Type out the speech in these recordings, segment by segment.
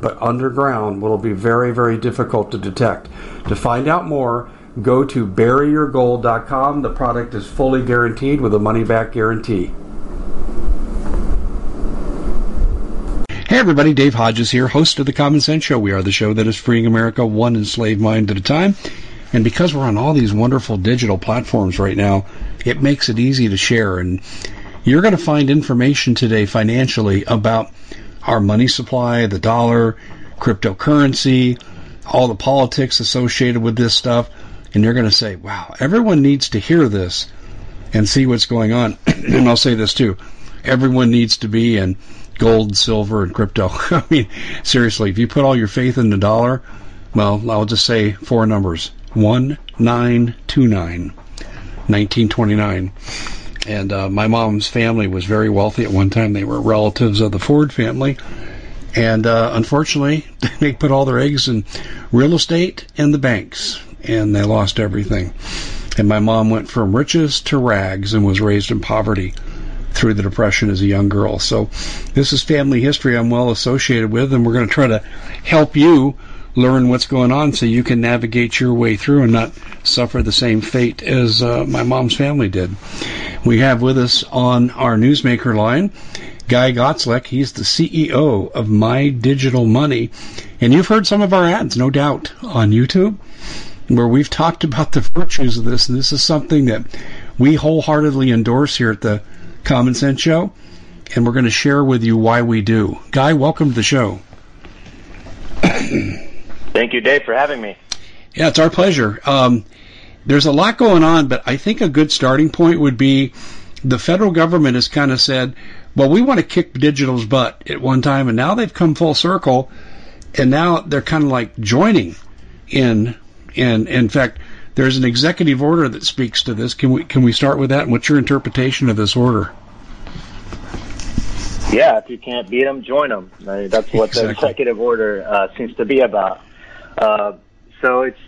but underground will be very, very difficult to detect. To find out more, go to buryyourgold.com. The product is fully guaranteed with a money back guarantee. Hey everybody, Dave Hodges here, host of the Common Sense Show. We are the show that is freeing America one enslaved mind at a time. And because we're on all these wonderful digital platforms right now, it makes it easy to share. And you're going to find information today financially about our money supply, the dollar, cryptocurrency, all the politics associated with this stuff, and you're going to say, wow, everyone needs to hear this and see what's going on. and I'll say this too everyone needs to be in gold, silver, and crypto. I mean, seriously, if you put all your faith in the dollar, well, I'll just say four numbers 1929, 1929. And uh, my mom's family was very wealthy at one time. They were relatives of the Ford family. And uh, unfortunately, they put all their eggs in real estate and the banks, and they lost everything. And my mom went from riches to rags and was raised in poverty through the Depression as a young girl. So this is family history I'm well associated with, and we're going to try to help you learn what's going on so you can navigate your way through and not suffer the same fate as uh, my mom's family did. We have with us on our newsmaker line Guy Gottschalk. He's the CEO of My Digital Money. And you've heard some of our ads, no doubt, on YouTube, where we've talked about the virtues of this. And this is something that we wholeheartedly endorse here at the Common Sense Show. And we're going to share with you why we do. Guy, welcome to the show. Thank you, Dave, for having me. Yeah, it's our pleasure. Um, there's a lot going on, but I think a good starting point would be the federal government has kind of said, well, we want to kick digital's butt at one time, and now they've come full circle, and now they're kind of like joining in. And in fact, there's an executive order that speaks to this. Can we can we start with that? And what's your interpretation of this order? Yeah, if you can't beat them, join them. that's what exactly. the executive order uh, seems to be about. Uh, so it's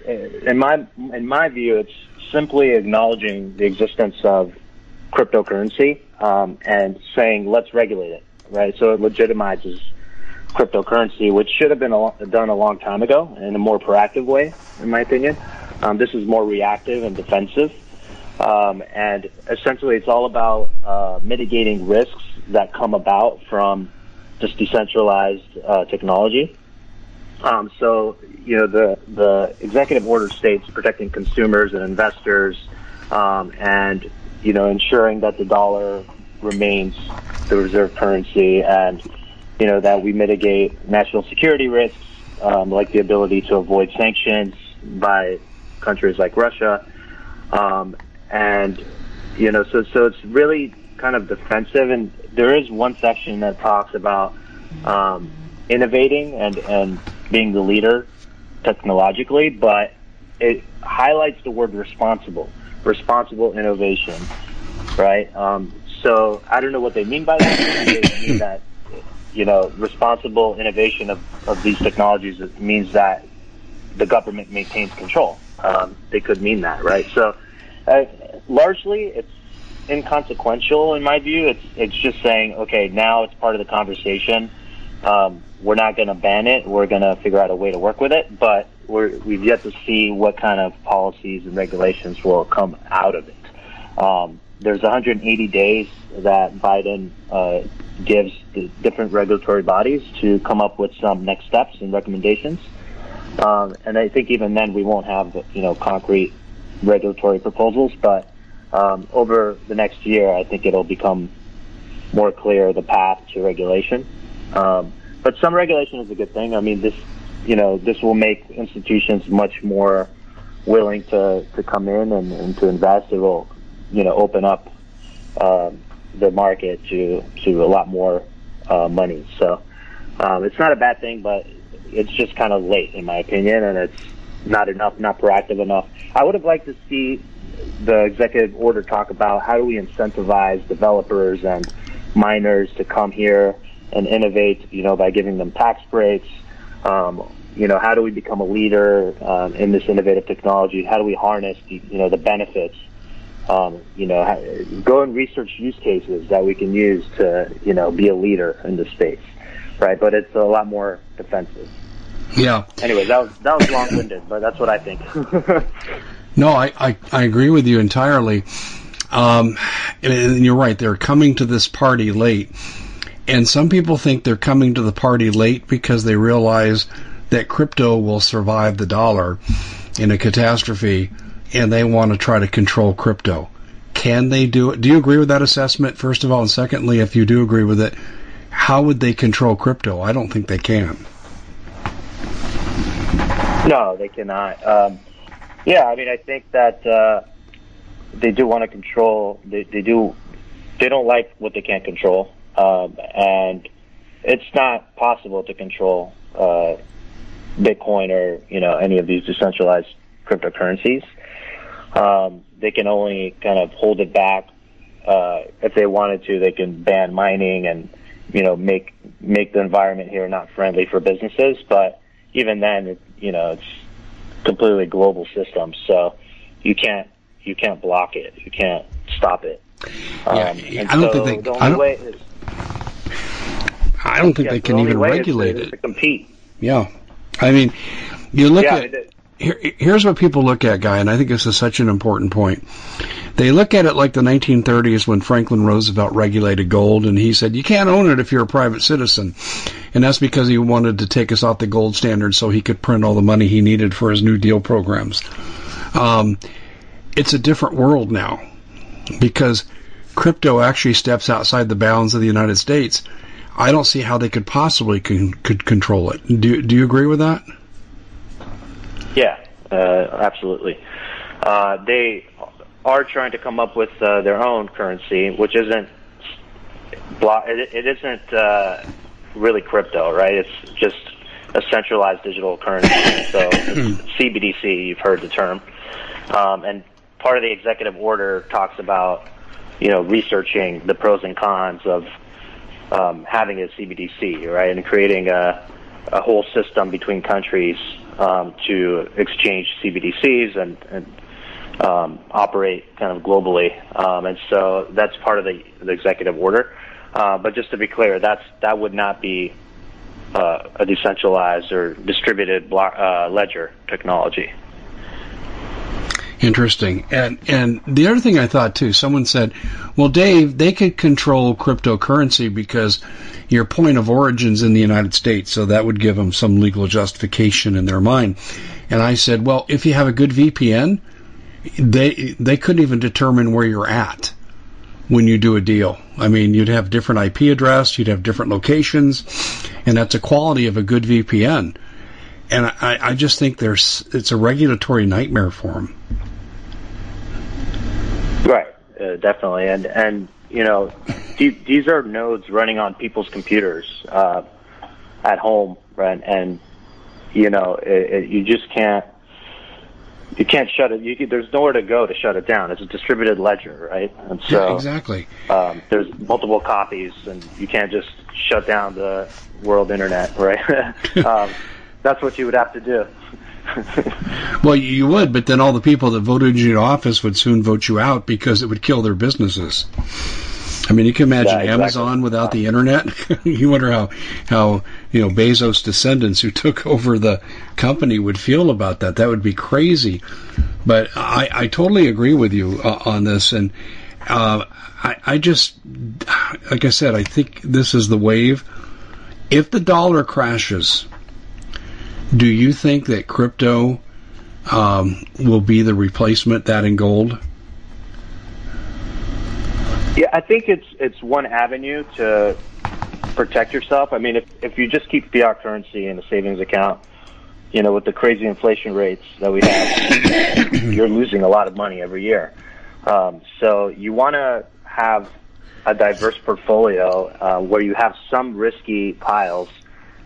in my in my view, it's simply acknowledging the existence of cryptocurrency um, and saying let's regulate it, right? So it legitimizes cryptocurrency, which should have been a, done a long time ago in a more proactive way, in my opinion. Um, this is more reactive and defensive, um, and essentially it's all about uh, mitigating risks that come about from just decentralized uh, technology. Um, so, you know, the, the executive order states protecting consumers and investors um, and, you know, ensuring that the dollar remains the reserve currency and, you know, that we mitigate national security risks, um, like the ability to avoid sanctions by countries like Russia. Um, and, you know, so, so it's really kind of defensive. And there is one section that talks about um, innovating and, and being the leader technologically, but it highlights the word responsible, responsible innovation, right? Um, so I don't know what they mean by that. they mean that, you know, responsible innovation of, of these technologies means that the government maintains control. Um, they could mean that, right? So uh, largely, it's inconsequential in my view. It's it's just saying, okay, now it's part of the conversation. Um, we're not going to ban it. We're going to figure out a way to work with it, but we're, we've yet to see what kind of policies and regulations will come out of it. Um, there's 180 days that Biden uh, gives the different regulatory bodies to come up with some next steps and recommendations. Um, and I think even then we won't have you know concrete regulatory proposals, but um, over the next year, I think it'll become more clear the path to regulation. Um, but some regulation is a good thing. I mean, this, you know, this will make institutions much more willing to, to come in and, and to invest. It will, you know, open up um, the market to to a lot more uh, money. So um, it's not a bad thing, but it's just kind of late in my opinion, and it's not enough, not proactive enough. I would have liked to see the executive order talk about how do we incentivize developers and miners to come here and innovate, you know, by giving them tax breaks. Um, you know, how do we become a leader um, in this innovative technology? How do we harness, the, you know, the benefits? Um, you know, go and research use cases that we can use to, you know, be a leader in the space, right? But it's a lot more defensive. Yeah. Anyway, that was that was long-winded, but that's what I think. no, I, I, I agree with you entirely. Um, and, and you're right; they're coming to this party late, and some people think they're coming to the party late because they realize that crypto will survive the dollar in a catastrophe, and they want to try to control crypto. Can they do it? Do you agree with that assessment? First of all, and secondly, if you do agree with it, how would they control crypto? I don't think they can. No, they cannot. Um, yeah, I mean, I think that uh, they do want to control. They, they do. They don't like what they can't control, um, and it's not possible to control uh, Bitcoin or you know any of these decentralized cryptocurrencies. Um, they can only kind of hold it back. Uh, if they wanted to, they can ban mining and you know make make the environment here not friendly for businesses. But even then, it, you know, it's completely global system, so you can't you can't block it, you can't stop it. Yeah, um, I don't so think they. The I don't, is, I don't think yeah, they can the even regulate it. to compete. Yeah, I mean, you look yeah, at here, here's what people look at, guy, and I think this is such an important point. They look at it like the 1930s when Franklin Roosevelt regulated gold, and he said, you can't own it if you're a private citizen. And that's because he wanted to take us off the gold standard so he could print all the money he needed for his New Deal programs. Um, it's a different world now because crypto actually steps outside the bounds of the United States. I don't see how they could possibly con- could control it. Do, do you agree with that? Yeah, uh, absolutely. Uh, they are trying to come up with uh, their own currency, which isn't blo- it, it isn't uh, really crypto, right? It's just a centralized digital currency. so CBDC, you've heard the term, um, and part of the executive order talks about you know researching the pros and cons of um, having a CBDC, right, and creating a, a whole system between countries um, to exchange CBDCs and, and um, operate kind of globally. Um, and so that's part of the, the executive order. Uh, but just to be clear, that's that would not be uh, a decentralized or distributed uh, ledger technology. Interesting. And and the other thing I thought too, someone said, "Well, Dave, they could control cryptocurrency because your point of origin's in the United States, so that would give them some legal justification in their mind." And I said, "Well, if you have a good VPN, they they couldn't even determine where you're at when you do a deal. I mean, you'd have different IP address, you'd have different locations, and that's a quality of a good VPN." And I, I just think there's it's a regulatory nightmare for them. Right, uh, definitely, and and you know, these are nodes running on people's computers uh, at home, right? And you know, it, it, you just can't you can't shut it. You, there's nowhere to go to shut it down. It's a distributed ledger, right? And so yeah, exactly. Um, there's multiple copies, and you can't just shut down the world internet, right? um, that's what you would have to do. well, you would, but then all the people that voted you into office would soon vote you out because it would kill their businesses. I mean, you can imagine yeah, exactly. Amazon without the internet. you wonder how how you know Bezos' descendants who took over the company would feel about that. That would be crazy. But I, I totally agree with you uh, on this, and uh, I, I just like I said, I think this is the wave. If the dollar crashes, do you think that crypto um, will be the replacement that in gold? Yeah, I think it's it's one avenue to protect yourself. I mean, if if you just keep fiat currency in a savings account, you know, with the crazy inflation rates that we have, you're losing a lot of money every year. Um, so you want to have a diverse portfolio uh, where you have some risky piles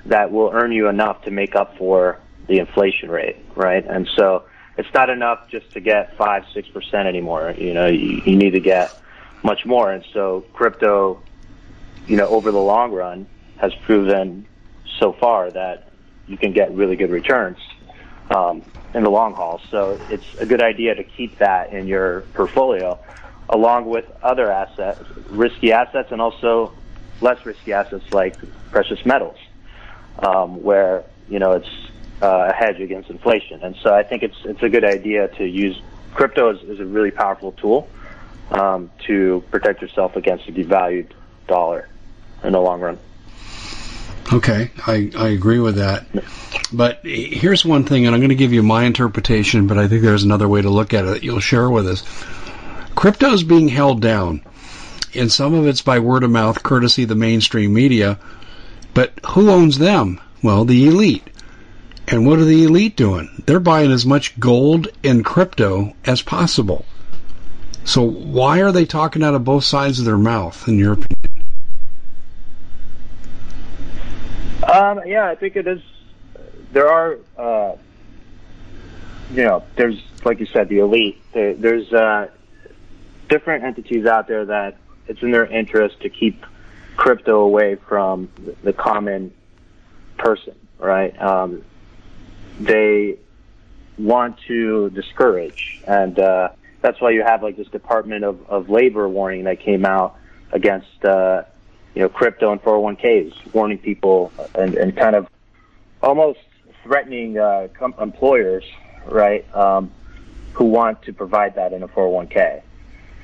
that will earn you enough to make up for the inflation rate, right? And so it's not enough just to get five, six percent anymore. You know, you, you need to get much more. And so crypto, you know, over the long run has proven so far that you can get really good returns um, in the long haul. So it's a good idea to keep that in your portfolio along with other assets, risky assets, and also less risky assets like precious metals, um, where you know it's uh, a hedge against inflation. And so I think it's it's a good idea to use crypto as, a really powerful tool um, to protect yourself against a devalued dollar in the long run. Okay, I, I agree with that. But here's one thing, and I'm going to give you my interpretation, but I think there's another way to look at it that you'll share with us. Crypto is being held down, and some of it's by word of mouth, courtesy of the mainstream media. But who owns them? Well, the elite. And what are the elite doing? They're buying as much gold and crypto as possible. So why are they talking out of both sides of their mouth, in your opinion? Um, yeah, I think it is. There are, uh, you know, there's like you said, the elite. There, there's uh, different entities out there that it's in their interest to keep crypto away from the common person, right? Um, they want to discourage, and uh, that's why you have like this Department of, of Labor warning that came out against uh, you know crypto and 401ks, warning people and, and kind of almost threatening uh, com- employers, right, um, who want to provide that in a 401k.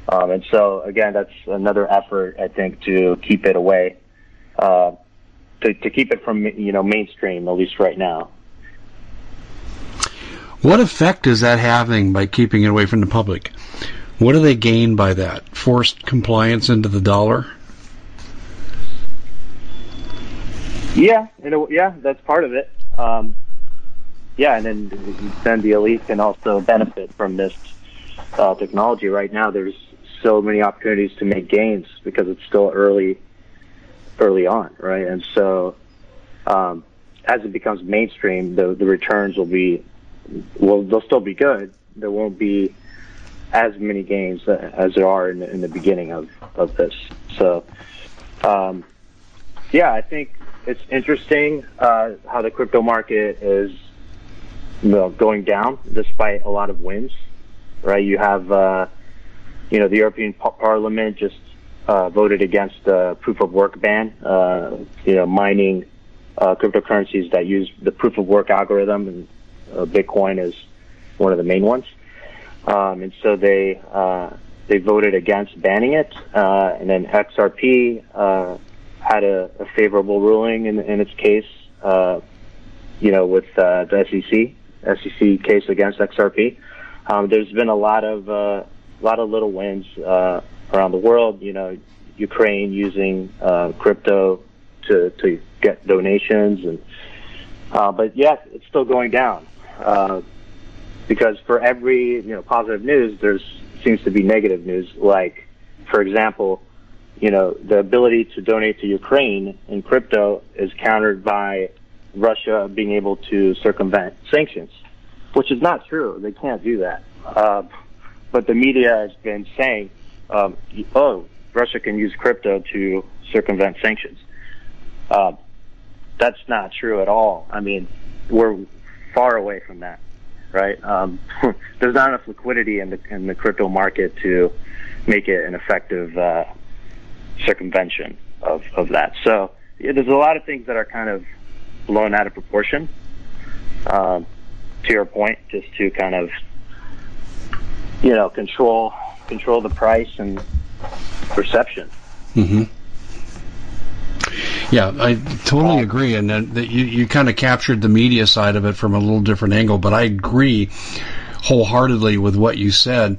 Um, and so again, that's another effort I think to keep it away, uh, to, to keep it from you know mainstream at least right now. What effect is that having by keeping it away from the public? What do they gain by that? Forced compliance into the dollar? Yeah, you know, yeah, that's part of it. Um, yeah, and then then the elite can also benefit from this uh, technology. Right now, there's so many opportunities to make gains because it's still early, early on, right? And so, um, as it becomes mainstream, the the returns will be well, they'll still be good. There won't be as many gains as there are in the, in the beginning of, of this. So, um, yeah, I think it's interesting uh, how the crypto market is you know, going down despite a lot of wins. Right? You have, uh, you know, the European Parliament just uh, voted against the proof of work ban. Uh, you know, mining uh, cryptocurrencies that use the proof of work algorithm and uh, Bitcoin is one of the main ones. Um, and so they uh, they voted against banning it, uh, and then XRP uh, had a, a, favorable ruling in, in its case. Uh, you know, with the SEC SEC case against XRP. Um, there's been a lot of a lot of little wins around the world. You know, Ukraine using crypto to to get donations and. Uh, but yes, it's still going down. Uh, because for every you know positive news, there's seems to be negative news. Like, for example, you know the ability to donate to Ukraine in crypto is countered by Russia being able to circumvent sanctions, which is not true. They can't do that. Uh, but the media has been saying, um, "Oh, Russia can use crypto to circumvent sanctions." Uh, that's not true at all. I mean, we're far away from that, right? Um, there's not enough liquidity in the in the crypto market to make it an effective uh, circumvention of of that. So yeah, there's a lot of things that are kind of blown out of proportion. Um, to your point, just to kind of you know control control the price and perception. Mm-hmm. Yeah, I totally agree, and that you you kind of captured the media side of it from a little different angle, but I agree wholeheartedly with what you said.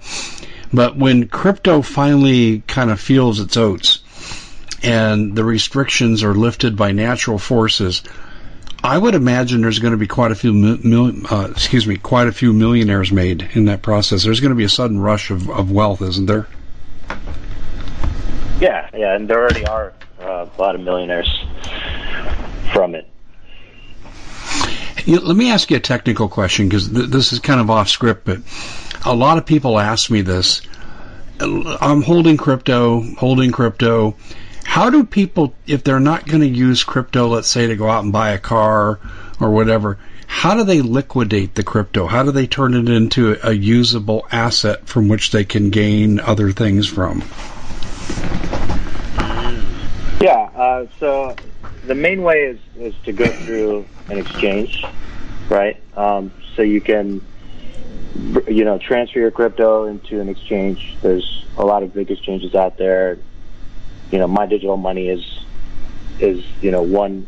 But when crypto finally kind of feels its oats and the restrictions are lifted by natural forces, I would imagine there's going to be quite a few mil, uh, excuse me, quite a few millionaires made in that process. There's going to be a sudden rush of, of wealth, isn't there? Yeah, yeah, and there already are uh, a lot of millionaires from it. let me ask you a technical question because th- this is kind of off script, but a lot of people ask me this. I'm holding crypto, holding crypto. How do people, if they're not going to use crypto, let's say to go out and buy a car or whatever, how do they liquidate the crypto? How do they turn it into a usable asset from which they can gain other things from? Yeah, uh, so the main way is, is to go through an exchange, right? Um, so you can, you know, transfer your crypto into an exchange. There's a lot of big exchanges out there. You know, my digital money is is you know one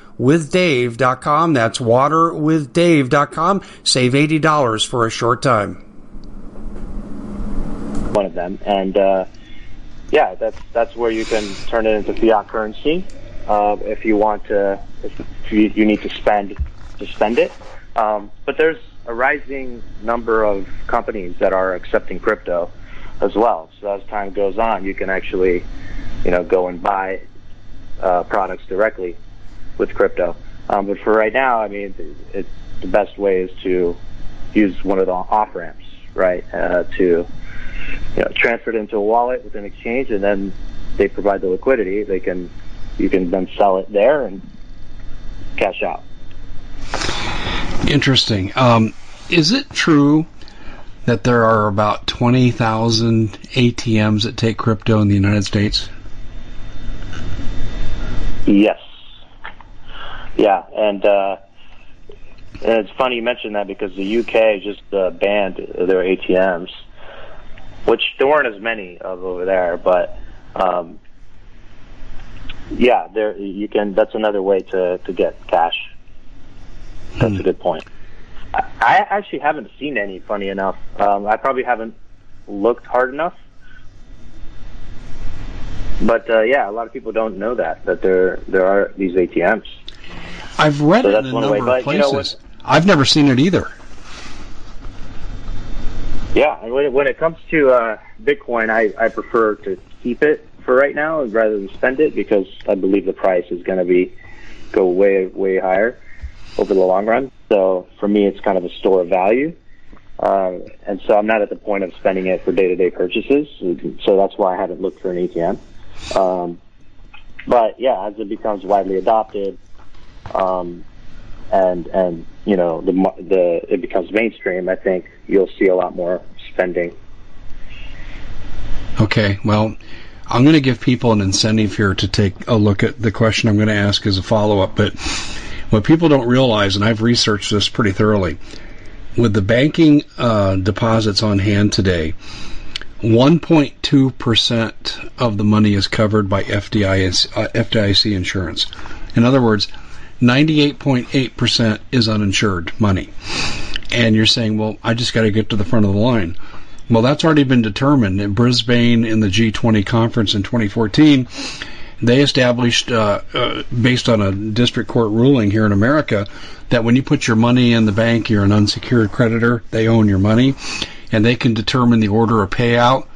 waterwithdave.com. That's waterwithdave.com. Save $80 for a short time. One of them. And, uh, yeah, that's, that's where you can turn it into fiat currency. Uh, if you want to, if you, need to spend, to spend it. Um, but there's a rising number of companies that are accepting crypto as well. So as time goes on, you can actually, you know, go and buy uh, products directly with crypto. Um, but for right now, I mean, it's the best way is to use one of the off ramps, right? Uh, to you know, transfer it into a wallet with an exchange, and then they provide the liquidity. They can you can then sell it there and cash out. Interesting. Um, is it true that there are about twenty thousand ATMs that take crypto in the United States? Yes. Yeah, and uh, and it's funny you mentioned that because the UK just uh, banned their ATMs, which there weren't as many of over there, but um, yeah, there you can. That's another way to to get cash. That's hmm. a good point. I, I actually haven't seen any. Funny enough, um, I probably haven't looked hard enough. but uh, yeah, a lot of people don't know that that there there are these ATMs. I've read so it in a number way, of places. You know, when, I've never seen it either. Yeah, when it, when it comes to uh, Bitcoin, I, I prefer to keep it for right now rather than spend it because I believe the price is going to be go way way higher over the long run. So for me, it's kind of a store of value. Uh, and so I'm not at the point of spending it for day-to-day purchases. So that's why I haven't looked for an ATM. Um, but yeah, as it becomes widely adopted, um, and and you know the the it becomes mainstream, I think you'll see a lot more spending. Okay, well, I'm going to give people an incentive here to take a look at the question I'm going to ask as a follow up. But what people don't realize, and I've researched this pretty thoroughly, with the banking uh, deposits on hand today, 1.2% of the money is covered by FDIC, uh, FDIC insurance. In other words, 98.8% is uninsured money. And you're saying, well, I just got to get to the front of the line. Well, that's already been determined. In Brisbane, in the G20 conference in 2014, they established, uh, uh, based on a district court ruling here in America, that when you put your money in the bank, you're an unsecured creditor. They own your money, and they can determine the order of payout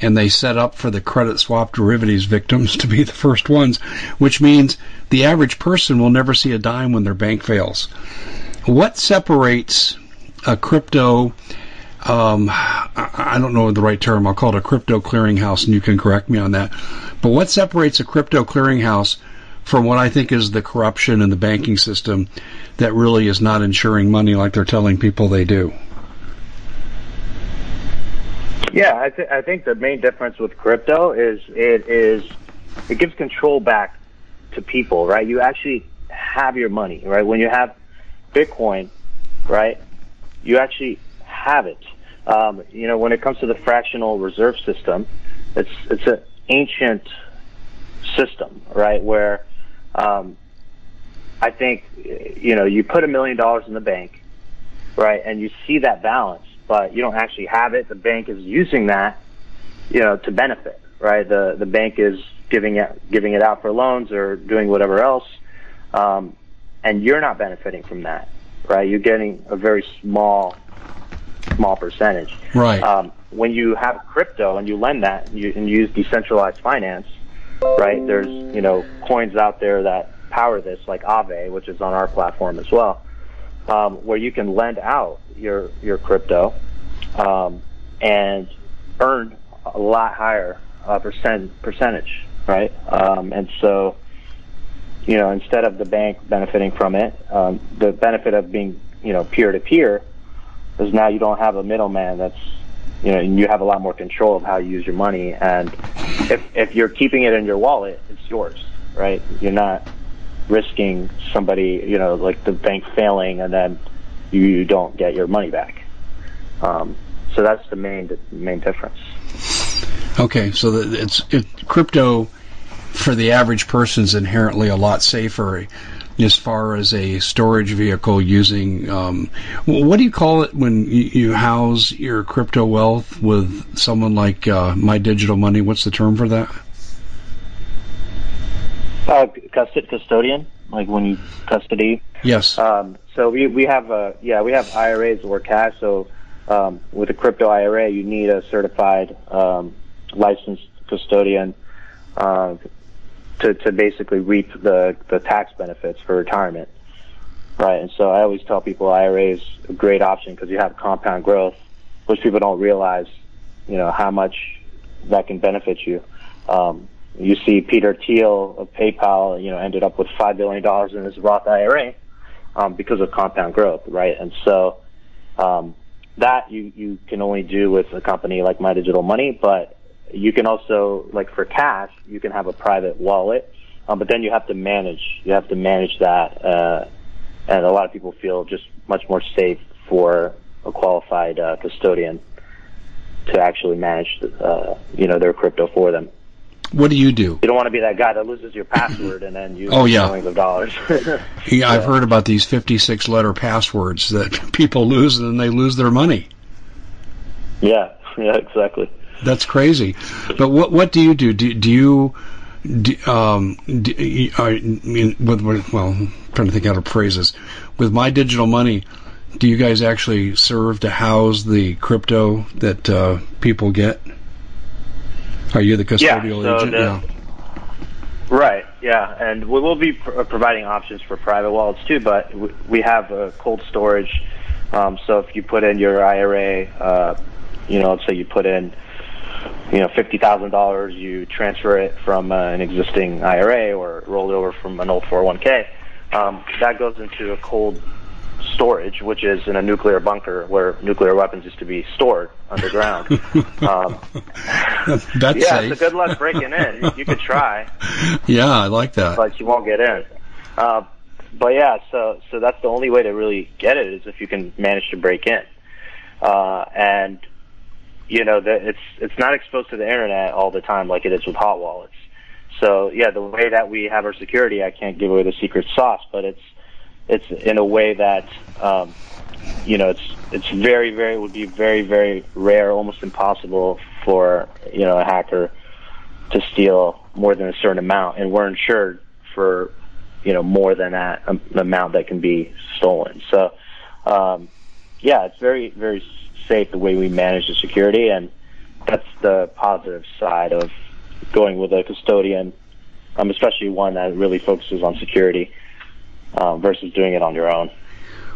and they set up for the credit swap derivatives victims to be the first ones, which means the average person will never see a dime when their bank fails. What separates a crypto, um, I don't know the right term, I'll call it a crypto clearinghouse, and you can correct me on that. But what separates a crypto clearinghouse from what I think is the corruption in the banking system that really is not insuring money like they're telling people they do? Yeah, I, th- I think the main difference with crypto is it is it gives control back to people, right? You actually have your money, right? When you have Bitcoin, right, you actually have it. Um, you know, when it comes to the fractional reserve system, it's it's an ancient system, right? Where um, I think you know you put a million dollars in the bank, right, and you see that balance but you don't actually have it. The bank is using that, you know, to benefit, right? The the bank is giving it giving it out for loans or doing whatever else, um, and you're not benefiting from that, right? You're getting a very small small percentage. Right. Um, when you have crypto and you lend that and you, and use decentralized finance, right? There's you know coins out there that power this, like Aave, which is on our platform as well um, where you can lend out your your crypto um, and earn a lot higher uh, percent percentage, right? Um, and so, you know, instead of the bank benefiting from it, um, the benefit of being you know peer to peer is now you don't have a middleman that's you know, and you have a lot more control of how you use your money. And if if you're keeping it in your wallet, it's yours, right? You're not risking somebody, you know, like the bank failing and then you don't get your money back. Um, so that's the main main difference. Okay, so it's it, crypto for the average person is inherently a lot safer as far as a storage vehicle using um, what do you call it when you, house your crypto wealth with someone like uh, my digital money what's the term for that uh, custodian, like when you custody. Yes. Um, so we we have uh, yeah we have IRAs or cash. So um, with a crypto IRA, you need a certified um, licensed custodian uh, to to basically reap the the tax benefits for retirement. Right, and so I always tell people IRA is a great option because you have compound growth, which people don't realize, you know, how much that can benefit you. Um, you see Peter Thiel of PayPal, you know, ended up with five billion dollars in his Roth IRA um, because of compound growth, right? And so um, that you you can only do with a company like My Digital Money, but you can also like for cash, you can have a private wallet, um, but then you have to manage. You have to manage that, uh, and a lot of people feel just much more safe for a qualified uh, custodian to actually manage, uh, you know, their crypto for them. What do you do? You don't want to be that guy that loses your password and then you oh, yeah. millions of dollars. yeah, I've heard about these 56 letter passwords that people lose and then they lose their money. Yeah, yeah, exactly. That's crazy. But what what do you do? Do, do you do, um, do, I mean, with, with, well, I'm trying to think how to phrase this. With my digital money, do you guys actually serve to house the crypto that uh, people get? Are you the custodial yeah, so agent? The, yeah. Right. Yeah, and we will be pr- providing options for private wallets too. But we have a cold storage. Um, so if you put in your IRA, uh, you know, let's say you put in, you know, fifty thousand dollars, you transfer it from uh, an existing IRA or roll it over from an old 401k. Um, that goes into a cold storage, which is in a nuclear bunker where nuclear weapons used to be stored underground. um, That's yeah, safe. so good luck breaking in. You, you could try, Yeah, I like that. but you won't get in. Uh, but yeah, so so that's the only way to really get it is if you can manage to break in. Uh, and you know, the, it's it's not exposed to the internet all the time like it is with hot wallets. So yeah, the way that we have our security, I can't give away the secret sauce, but it's it's in a way that um, you know it's it's very very would be very very rare, almost impossible for you know a hacker to steal more than a certain amount, and we're insured for you know more than that um, amount that can be stolen. So um, yeah, it's very very safe the way we manage the security, and that's the positive side of going with a custodian, um, especially one that really focuses on security um, versus doing it on your own.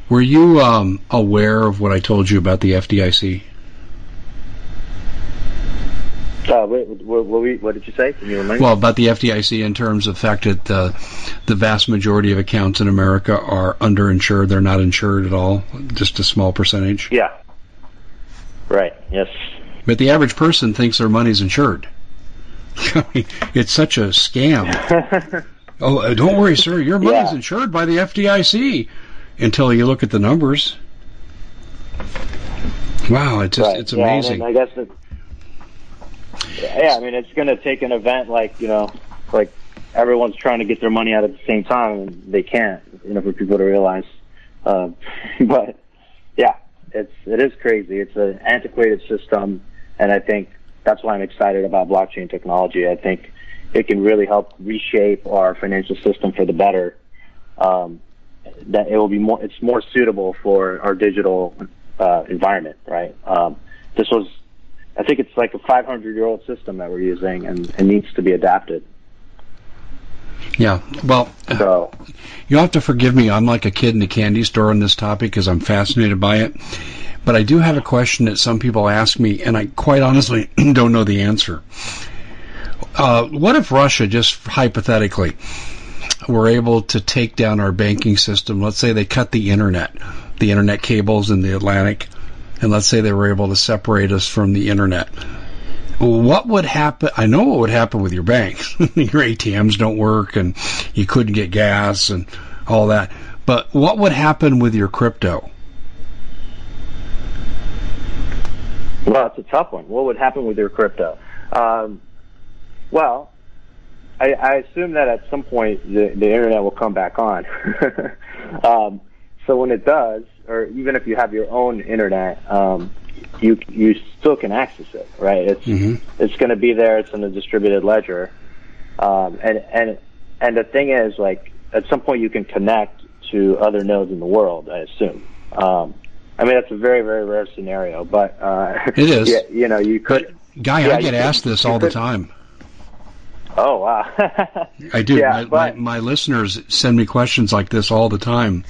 Were you um, aware of what I told you about the FDIC? Uh, wait, what, what, what did you say? Can you? Well, about the FDIC in terms of the fact that uh, the vast majority of accounts in America are underinsured. They're not insured at all, just a small percentage. Yeah. Right. Yes. But the average person thinks their money's insured. It's such a scam. Oh, uh, don't worry, sir. Your money's Yeah. insured by the FDIC until you look at the numbers. Wow, it's just, right. it's Yeah, and amazing. I guess it, yeah, I mean, it's going to take an event like you know, like everyone's trying to get their money out at the same time, and they can't. You know, for people to realize. Uh, but yeah, it's it is crazy. It's an antiquated system, and I think that's why I'm excited about blockchain technology. I think it can really help reshape our financial system for the better. Um, that it will be more, it's more suitable for our digital uh, environment, right? Um, this was, I think it's like a 500 year old system that we're using, and it needs to be adapted. yeah. Well, So You'll have to forgive me. I'm like a kid in a candy store on this topic because I'm fascinated by it. But I do have a question that some people ask me, and I quite honestly don't know the answer. Uh, what if Russia, just hypothetically, were able to take down our banking system? Let's say they cut the internet, the internet cables in the Atlantic, and let's say they were able to separate us from the internet. What would happen? I know what would happen with your bank. your ATMs don't work, and you couldn't get gas, and all that. But what would happen with your crypto? Well, it's a tough one. What would happen with your crypto? Um, well, I, I assume that at some point the, the internet will come back on. um, so when it does, or even if you have your own internet, um, you you still can access it, right? It's Mhm. it's going to be there. It's in a distributed ledger, um, and and and the thing is, like at some point you can connect to other nodes in the world. I assume. Um, I mean, that's a very very rare scenario, but uh, It is. Yeah, you know, you could. Guy, Yeah, I you get could- asked this you all the time. Oh wow. I do. Yeah, my, but- my, my listeners send me questions like this all the time.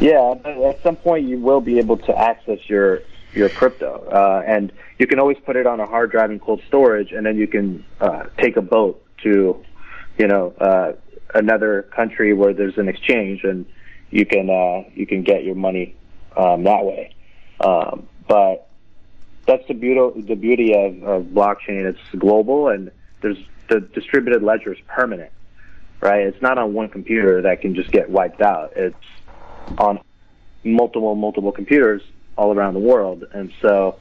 Yeah, but at some point you will be able to access your your crypto, uh, and you can always put it on a hard drive in cold storage, and then you can uh, take a boat to, you know, uh, another country where there's an exchange, and you can uh, you can get your money um, that way. Um, but that's the beauty the beauty of, of blockchain. It's global, and there's the distributed ledger is permanent, right? It's not on one computer that can just get wiped out. It's on multiple multiple computers all around the world and so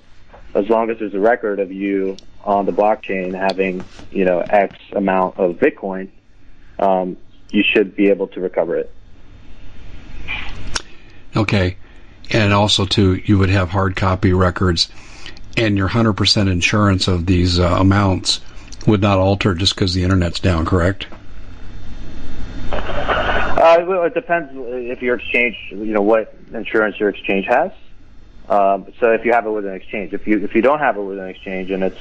as long as there's a record of you on the blockchain having you know x amount of bitcoin um, you should be able to recover it Okay. And also, too, you would have hard copy records. And your 100% insurance of these uh, amounts would not alter just because the internet's down, correct? Uh, well, it depends if your exchange, you know, what insurance your exchange has. Um, so if you have it with an exchange, if you if you don't have it with an exchange and it's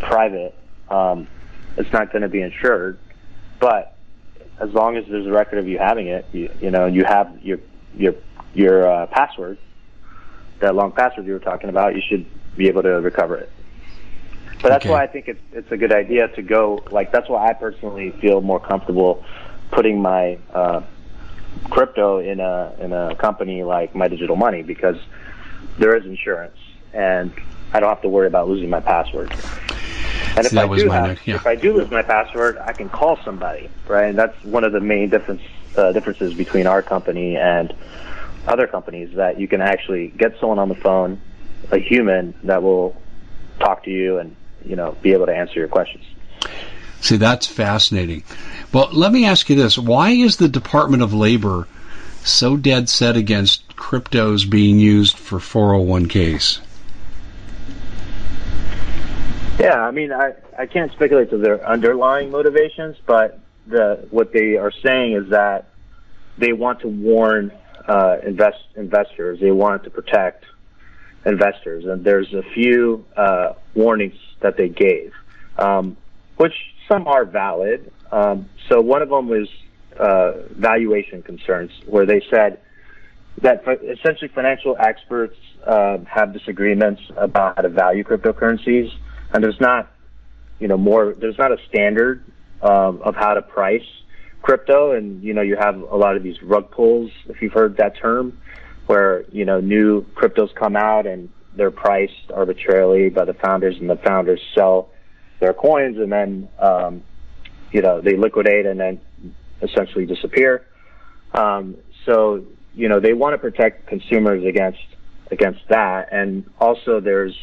private, um, it's not going to be insured. But as long as there's a record of you having it, you, you know, you have your your your uh, password, that long password you were talking about, you should be able to recover it. But that's okay. why I think it's it's a good idea to go like that's why I personally feel more comfortable putting my uh, crypto in a in a company like My Digital Money because there is insurance, and I don't have to worry about losing my password. And if I do have, yeah. if I do lose my password, I can call somebody, right? And that's one of the main difference uh, differences between our company and other companies that you can actually get someone on the phone, a human that will talk to you and you know be able to answer your questions. See, that's fascinating. Well, let me ask you this: Why is the Department of Labor so dead set against cryptos being used for 401ks? Yeah, I mean, I, I can't speculate to their underlying motivations, but the what they are saying is that they want to warn uh, invest investors. They want to protect investors, and there's a few uh, warnings that they gave, um, which some are valid. Um, so one of them was uh, valuation concerns, where they said that essentially financial experts uh, have disagreements about how to value cryptocurrencies, and there's not, you know, more. There's not a standard um, of how to price crypto, and you know, you have a lot of these rug pulls, if you've heard that term, where you know new cryptos come out and they're priced arbitrarily by the founders, and the founders sell their coins, and then um, you know they liquidate and then essentially disappear. Um, so you know, they want to protect consumers against against that. And also, there's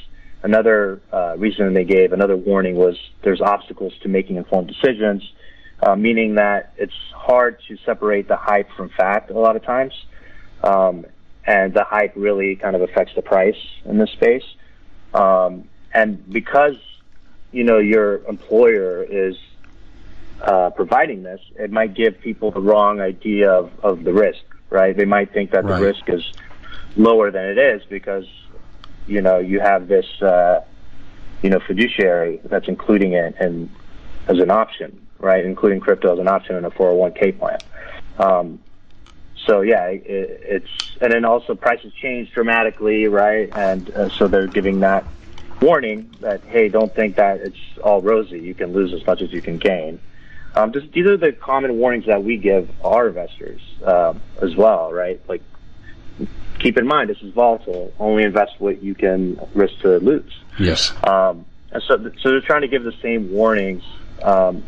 another uh, reason they gave, another warning was there's obstacles to making informed decisions, uh, meaning that it's hard to separate the hype from fact a lot of times. Um, and the hype really kind of affects the price in this space. Um, and because, you know, your employer is uh, providing this, it might give people the wrong idea of, of the risk right? They might think that right. the risk is lower than it is because you know you have this uh, you know fiduciary that's including it and as an option, right? Including crypto as an option in a 401k plan. Um, so yeah, it, it's and then also prices change dramatically, right? And uh, so they're giving that warning that hey, don't think that it's all rosy. You can lose as much as you can gain. Um, just these are the common warnings that we give our investors uh, as well, right? Like, keep in mind this is volatile. Only invest what you can risk to lose. Yes. Um, and so, so they're trying to give the same warnings, um,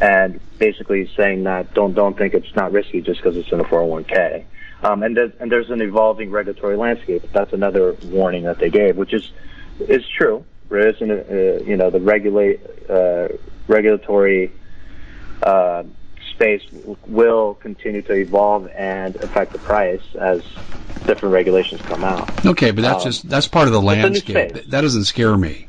and basically saying that don't don't think it's not risky just because it's in a 401k. Um, and there's, and there's an evolving regulatory landscape. That's another warning that they gave, which is is true. There is an, uh, you know the regulate uh, regulatory uh, space will continue to evolve and affect the price as different regulations come out. Okay, but that's um, just that's part of the landscape. That doesn't scare me.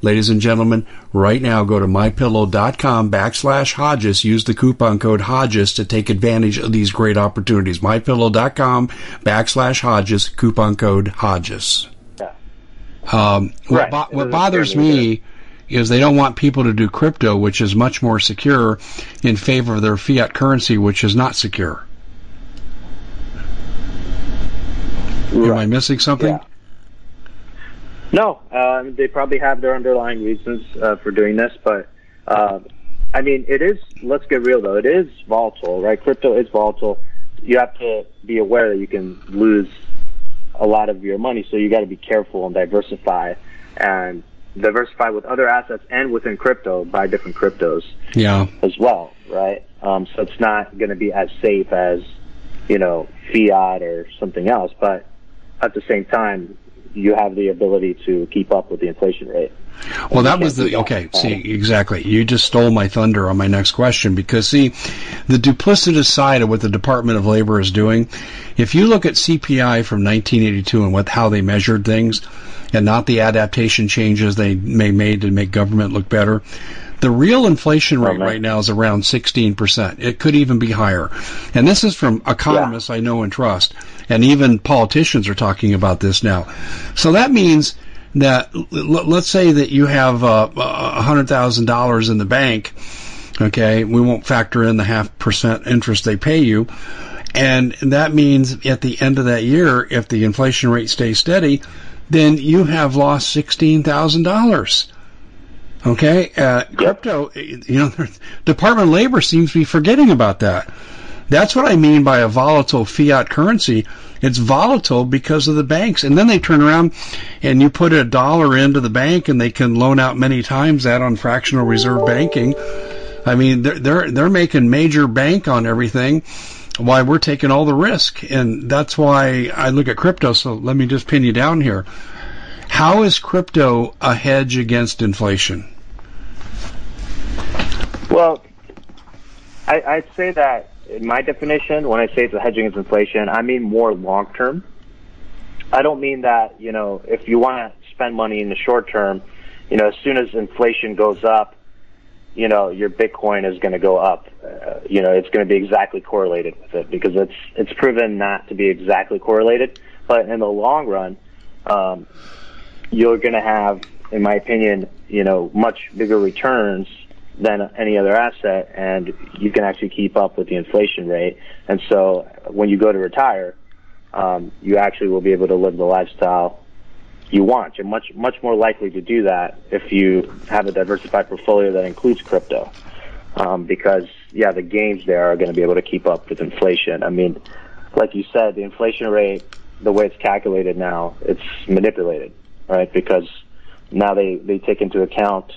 Ladies and gentlemen, right now go to mypillow.com backslash Hodges. Use the coupon code Hodges to take advantage of these great opportunities. Mypillow.com backslash Hodges, coupon code Hodges. Yeah. Um, right. what, bo- what bothers me is they don't want people to do crypto, which is much more secure, in favor of their fiat currency, which is not secure. Right. Am I missing something? Yeah. No, uh, they probably have their underlying reasons uh, for doing this, but uh, I mean, it is. Let's get real though; it is volatile, right? Crypto is volatile. You have to be aware that you can lose a lot of your money, so you got to be careful and diversify and diversify with other assets and within crypto, buy different cryptos, yeah, as well, right? Um, so it's not going to be as safe as you know, fiat or something else. But at the same time, you have the ability to keep up with the inflation rate. Well, that was the okay. See, exactly. You just stole my thunder on my next question because see, the duplicitous side of what the Department of Labor is doing. If you look at CPI from 1982 and what how they measured things, and not the adaptation changes they may made to make government look better. The real inflation rate oh, right now is around 16%. It could even be higher. And this is from economists yeah. I know and trust. And even politicians are talking about this now. So that means that let's say that you have uh, $100,000 in the bank. Okay, we won't factor in the half percent interest they pay you. And that means at the end of that year, if the inflation rate stays steady, then you have lost $16,000. Okay, uh, crypto, you know, Department of Labor seems to be forgetting about that. That's what I mean by a volatile fiat currency. It's volatile because of the banks. And then they turn around and you put a dollar into the bank and they can loan out many times that on fractional reserve banking. I mean, they're, they're, they're making major bank on everything why we're taking all the risk. And that's why I look at crypto. So let me just pin you down here. How is crypto a hedge against inflation? Well, I, I'd say that in my definition, when I say it's a hedge against inflation, I mean more long term. I don't mean that, you know, if you want to spend money in the short term, you know, as soon as inflation goes up, you know, your Bitcoin is going to go up. Uh, you know, it's going to be exactly correlated with it because it's it's proven not to be exactly correlated. But in the long run, um, you're going to have, in my opinion, you know, much bigger returns than any other asset, and you can actually keep up with the inflation rate. And so, when you go to retire, um, you actually will be able to live the lifestyle you want. You're much much more likely to do that if you have a diversified portfolio that includes crypto, um, because yeah, the gains there are going to be able to keep up with inflation. I mean, like you said, the inflation rate, the way it's calculated now, it's manipulated, right? Because now they they take into account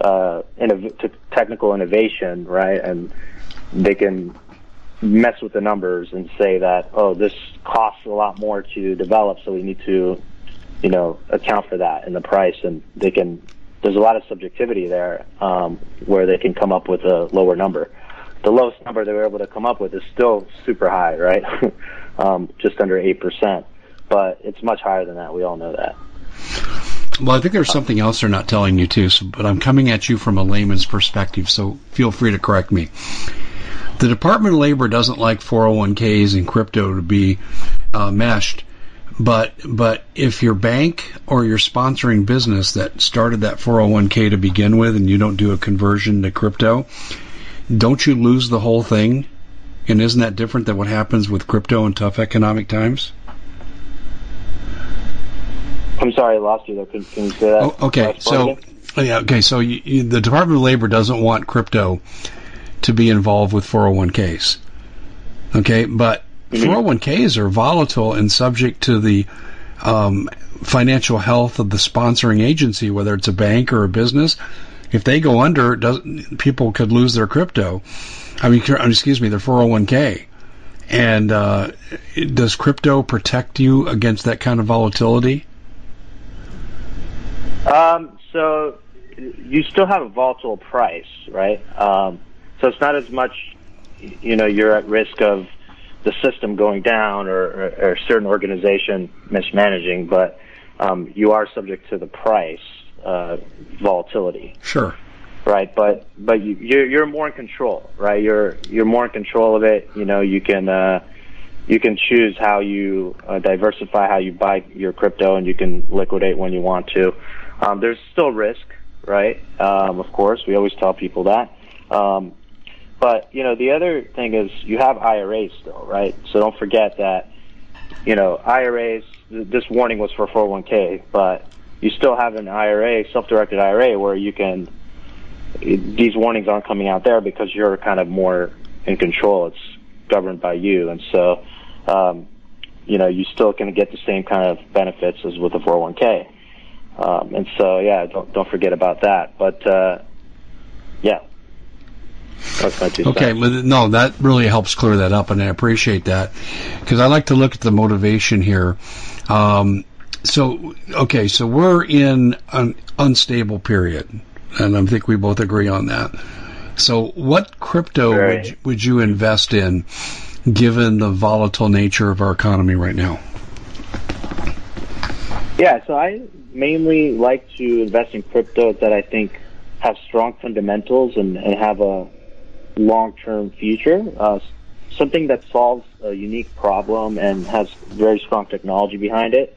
uh, innov- technical innovation, right? And they can mess with the numbers and say that, oh, this costs a lot more to develop, so we need to, you know, account for that in the price. And they can, there's a lot of subjectivity there um, where they can come up with a lower number. The lowest number they were able to come up with is still super high, right? um, just under 8%. But it's much higher than that. We all know that. Well, I think there's something else they're not telling you too, so, but I'm coming at you from a layman's perspective, so feel free to correct me. The Department of Labor doesn't like 401ks and crypto to be uh, meshed, but but if your bank or your sponsoring business that started that 401k to begin with, and you don't do a conversion to crypto, don't you lose the whole thing? And isn't that different than what happens with crypto in tough economic times? I'm sorry, I lost you there. Can, can you say that? Oh, okay, so yeah, okay, so you, you, the Department of Labor doesn't want crypto to be involved with 401ks. Okay, but mm-hmm. 401ks are volatile and subject to the um, financial health of the sponsoring agency, whether it's a bank or a business. If they go under, people could lose their crypto. I mean, excuse me, their 401k. And uh, does crypto protect you against that kind of volatility? Um, so you still have a volatile price, right? Um, so it's not as much, you know, you're at risk of the system going down or, or, or a certain organization mismanaging, but um, you are subject to the price uh, volatility. Sure. Right, but but you, you're you're more in control, right? You're you're more in control of it. You know, you can uh, you can choose how you uh, diversify, how you buy your crypto, and you can liquidate when you want to. Um, there's still risk, right? Um, of course, we always tell people that. Um, but you know, the other thing is you have IRAs still, right? So don't forget that. You know, IRAs. This warning was for 401k, but you still have an IRA, self-directed IRA, where you can. These warnings aren't coming out there because you're kind of more in control. It's governed by you, and so um, you know you still can get the same kind of benefits as with a 401k. Um, and so, yeah, don't don't forget about that. But uh, yeah. That's my two Okay, no, that really helps clear that up, and I appreciate that because I like to look at the motivation here. Um, so, okay, so we're in an unstable period, and I think we both agree on that. So, what crypto Right. would would you invest in, given the volatile nature of our economy right now? Yeah, so I mainly like to invest in cryptos that I think have strong fundamentals and, and have a long-term future. Uh, something that solves a unique problem and has very strong technology behind it.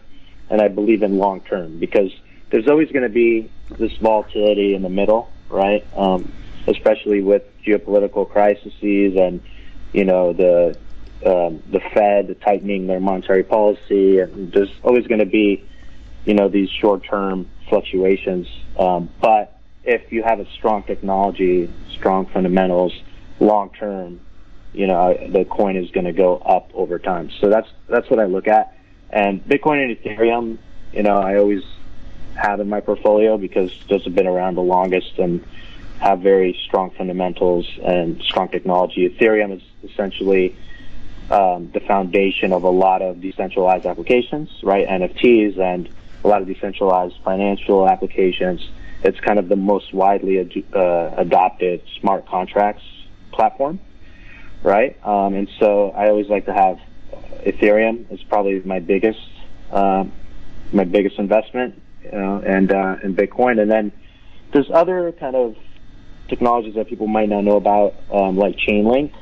And I believe in long-term because there's always going to be this volatility in the middle, right? Um, especially with geopolitical crises and, you know, the um, the Fed tightening their monetary policy, and there's always going to be you know, these short-term fluctuations. Um, but if you have a strong technology, strong fundamentals, long-term, you know, the coin is going to go up over time. So that's that's what I look at. And Bitcoin and Ethereum, you know, I always have in my portfolio because those have been around the longest and have very strong fundamentals and strong technology. Ethereum is essentially um, the foundation of a lot of decentralized applications, right? NFTs and a lot of decentralized financial applications. It's kind of the most widely ad- uh, adopted smart contracts platform, right? Um, and so I always like to have Ethereum. It's probably my biggest, um, my biggest investment, you know, and uh, and Bitcoin. And then there's other kind of technologies that people might not know about, um, like Chainlink.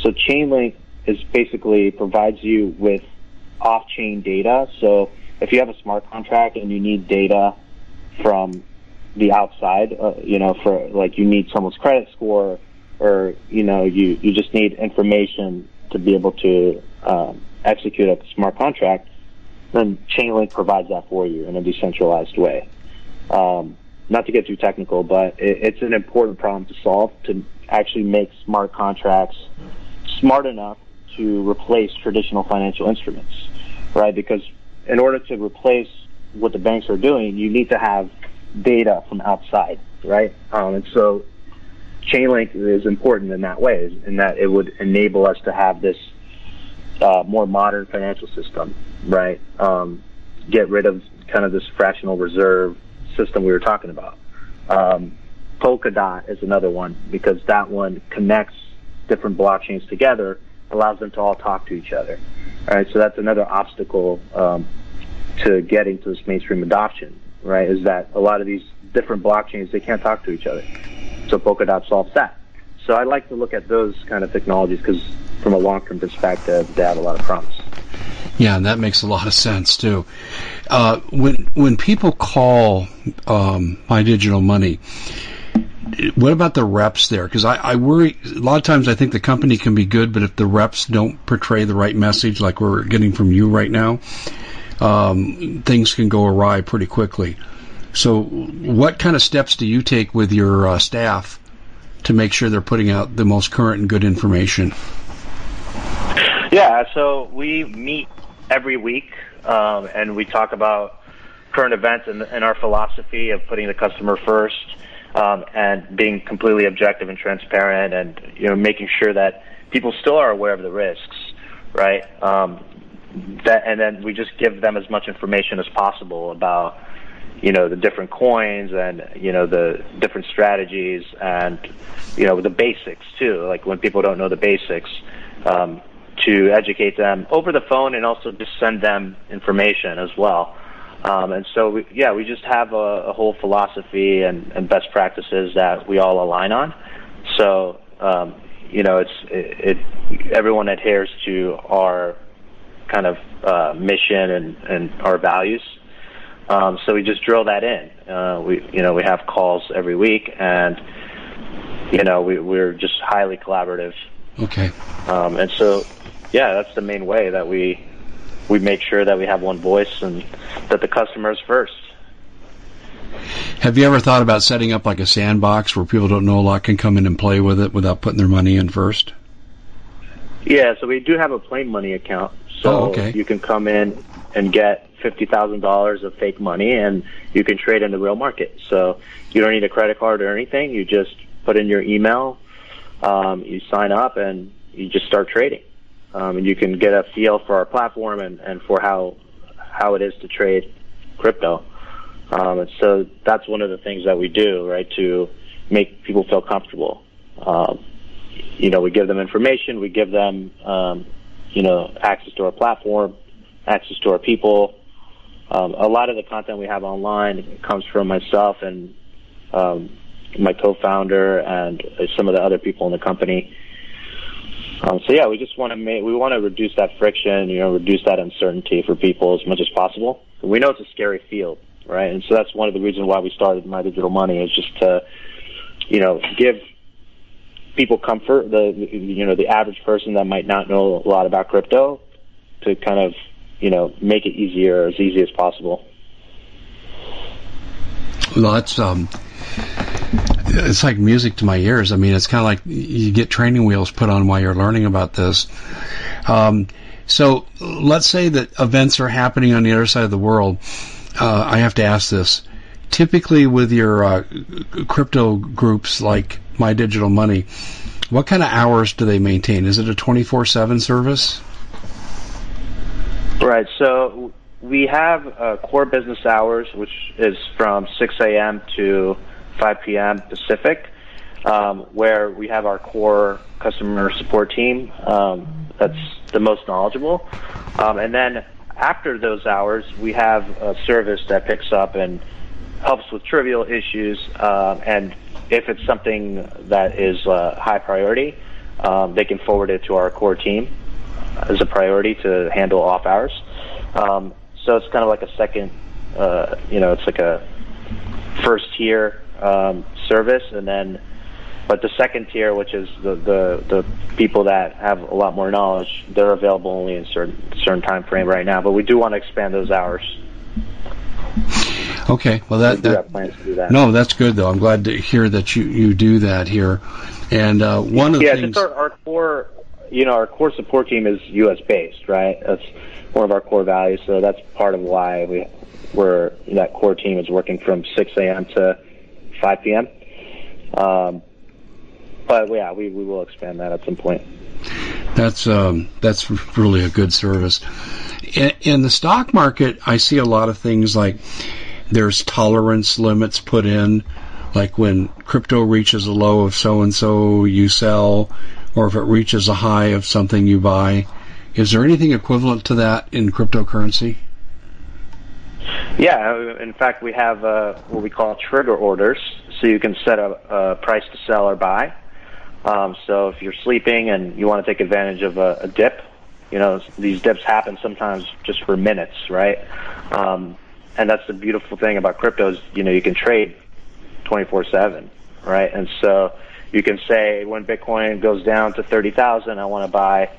So Chainlink is basically provides you with off-chain data. So if you have a smart contract and you need data from the outside, uh, you know, for like you need someone's credit score, or you know, you you just need information to be able to um, execute a smart contract, then Chainlink provides that for you in a decentralized way. Um, not to get too technical, but it, it's an important problem to solve to actually make smart contracts smart enough to replace traditional financial instruments, right? Because in order to replace what the banks are doing, you need to have data from outside, right? Um, and so Chainlink is important in that way, in that it would enable us to have this uh, more modern financial system, right? Um, get rid of kind of this fractional reserve system we were talking about. Um, Polkadot is another one because that one connects different blockchains together, allows them to all talk to each other. Right, so that's another obstacle um, to getting to this mainstream adoption. Right, is that a lot of these different blockchains they can't talk to each other. So Polkadot solves that. So I like to look at those kind of technologies because, from a long-term perspective, they have a lot of promise. Yeah, and that makes a lot of sense too. Uh, when when people call um, my digital money, what about the reps there? Because I, I worry a lot of times. I think the company can be good, but if the reps don't portray the right message, like we're getting from you right now, um, things can go awry pretty quickly. So, what kind of steps do you take with your uh, staff to make sure they're putting out the most current and good information? Yeah, so we meet every week um, and we talk about current events and, and, our philosophy of putting the customer first um, and being completely objective and transparent and you know making sure that people still are aware of the risks, right? Um, that and then we just give them as much information as possible about you know the different coins and you know the different strategies and you know the basics too. Like when people don't know the basics. Um, to educate them over the phone and also just send them information as well. Um, and so, we, yeah, we just have a, a whole philosophy and, and, best practices that we all align on. So, um, you know, it's it, it, everyone adheres to our kind of uh, mission and, and our values. Um, so we just drill that in. Uh, we, you know, we have calls every week, and you know, we, we're just highly collaborative. Okay. Um, and so, yeah, that's the main way that we we make sure that we have one voice and that the customer is first. Have you ever thought about setting up like a sandbox where people don't know a lot can come in and play with it without putting their money in first? Yeah, so we do have a play money account. So oh, okay. you can come in and get fifty thousand dollars of fake money, and you can trade in the real market. So you don't need a credit card or anything. You just put in your email, Um, you sign up and you just start trading, um, and you can get a feel for our platform and, and for how how it is to trade crypto. Um, and so that's one of the things that we do, right, to make people feel comfortable. Um, you know, we give them information, we give them, um, you know, access to our platform, access to our people. Um, a lot of the content we have online comes from myself and um, my co-founder and some of the other people in the company. Um, so yeah, we just want to make we want to reduce that friction, you know, reduce that uncertainty for people as much as possible. We know it's a scary field, right? And so that's one of the reasons why we started My Digital Money is just to, you know, give people comfort, the you know the average person that might not know a lot about crypto, to kind of you know make it easier as easy as possible. Well, that's um, it's like music to my ears. I mean, it's kind of like you get training wheels put on while you're learning about this. Um, so let's say that events are happening on the other side of the world. Uh, I have to ask this. Typically, with your uh, crypto groups like My Digital Money, what kind of hours do they maintain? Is it a 24 7 service? Right. So we have uh, core business hours, which is from 6 a.m. to 5 p.m. Pacific, um, where we have our core customer support team um, that's the most knowledgeable. Um, and then after those hours, we have a service that picks up and helps with trivial issues. Uh, and if it's something that is uh, high priority, um, they can forward it to our core team as a priority to handle off hours. Um, so it's kind of like a second, uh, you know, it's like a first tier um, service, and then, but the second tier, which is the, the the people that have a lot more knowledge, they're available only in certain certain time frame right now. But we do want to expand those hours. Okay, well that, that, that, no, that's good though. I'm glad to hear that you you do that here. And uh, one of the yeah, things, our, our core, you know, our core support team is U.S. based, right? That's one of our core values. So that's part of why we we're that core team is working from 6 a.m. to 5 p.m. Um, but yeah, we, we will expand that at some point. That's um, that's really a good service. In, in the stock market, I see a lot of things like there's tolerance limits put in, like when crypto reaches a low of so and so, you sell, or if it reaches a high of something, you buy. Is there anything equivalent to that in cryptocurrency? Yeah, in fact, we have uh, what we call trigger orders, so you can set a, a price to sell or buy. Um, so if you're sleeping and you want to take advantage of a, a dip, you know these dips happen sometimes just for minutes, right? Um, and that's the beautiful thing about cryptos. You know, you can trade 24/7, right? And so you can say when Bitcoin goes down to 30,000, I want to buy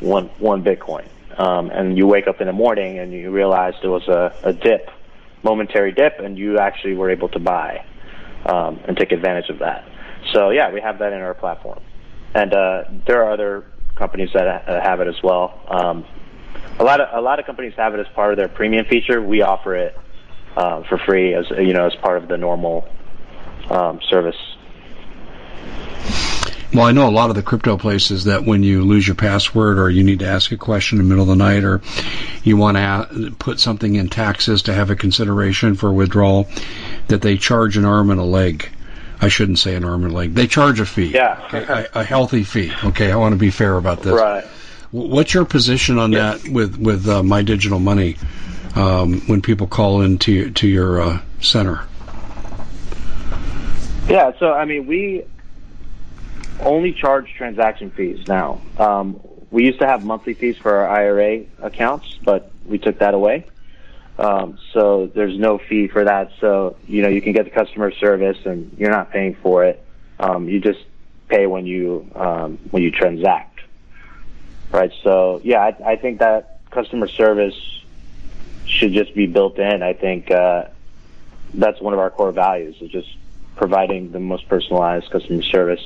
one one Bitcoin um, and you wake up in the morning and you realize there was a, a dip, momentary dip, and you actually were able to buy um, and take advantage of that. So yeah, we have that in our platform, and uh, there are other companies that uh, have it as well. Um, a lot of a lot of companies have it as part of their premium feature. We offer it uh, for free as you know as part of the normal um, service well, I know a lot of the crypto places that when you lose your password or you need to ask a question in the middle of the night or you want to put something in taxes to have a consideration for withdrawal, that they charge an arm and a leg. I shouldn't say an arm and a leg. They charge a fee. Yeah. a, a, healthy fee. Okay, I want to be fair about this. Right. What's your position on yes. that with with uh, my digital money um, when people call into to your uh, center? Yeah. So I mean, we only charge transaction fees now. Um, we used to have monthly fees for our IRA accounts, but we took that away. Um, so there's no fee for that. So you know you can get the customer service, and you're not paying for it. Um, you just pay when you um, when you transact, right? So yeah, I, I think that customer service should just be built in. I think uh, that's one of our core values is just providing the most personalized customer service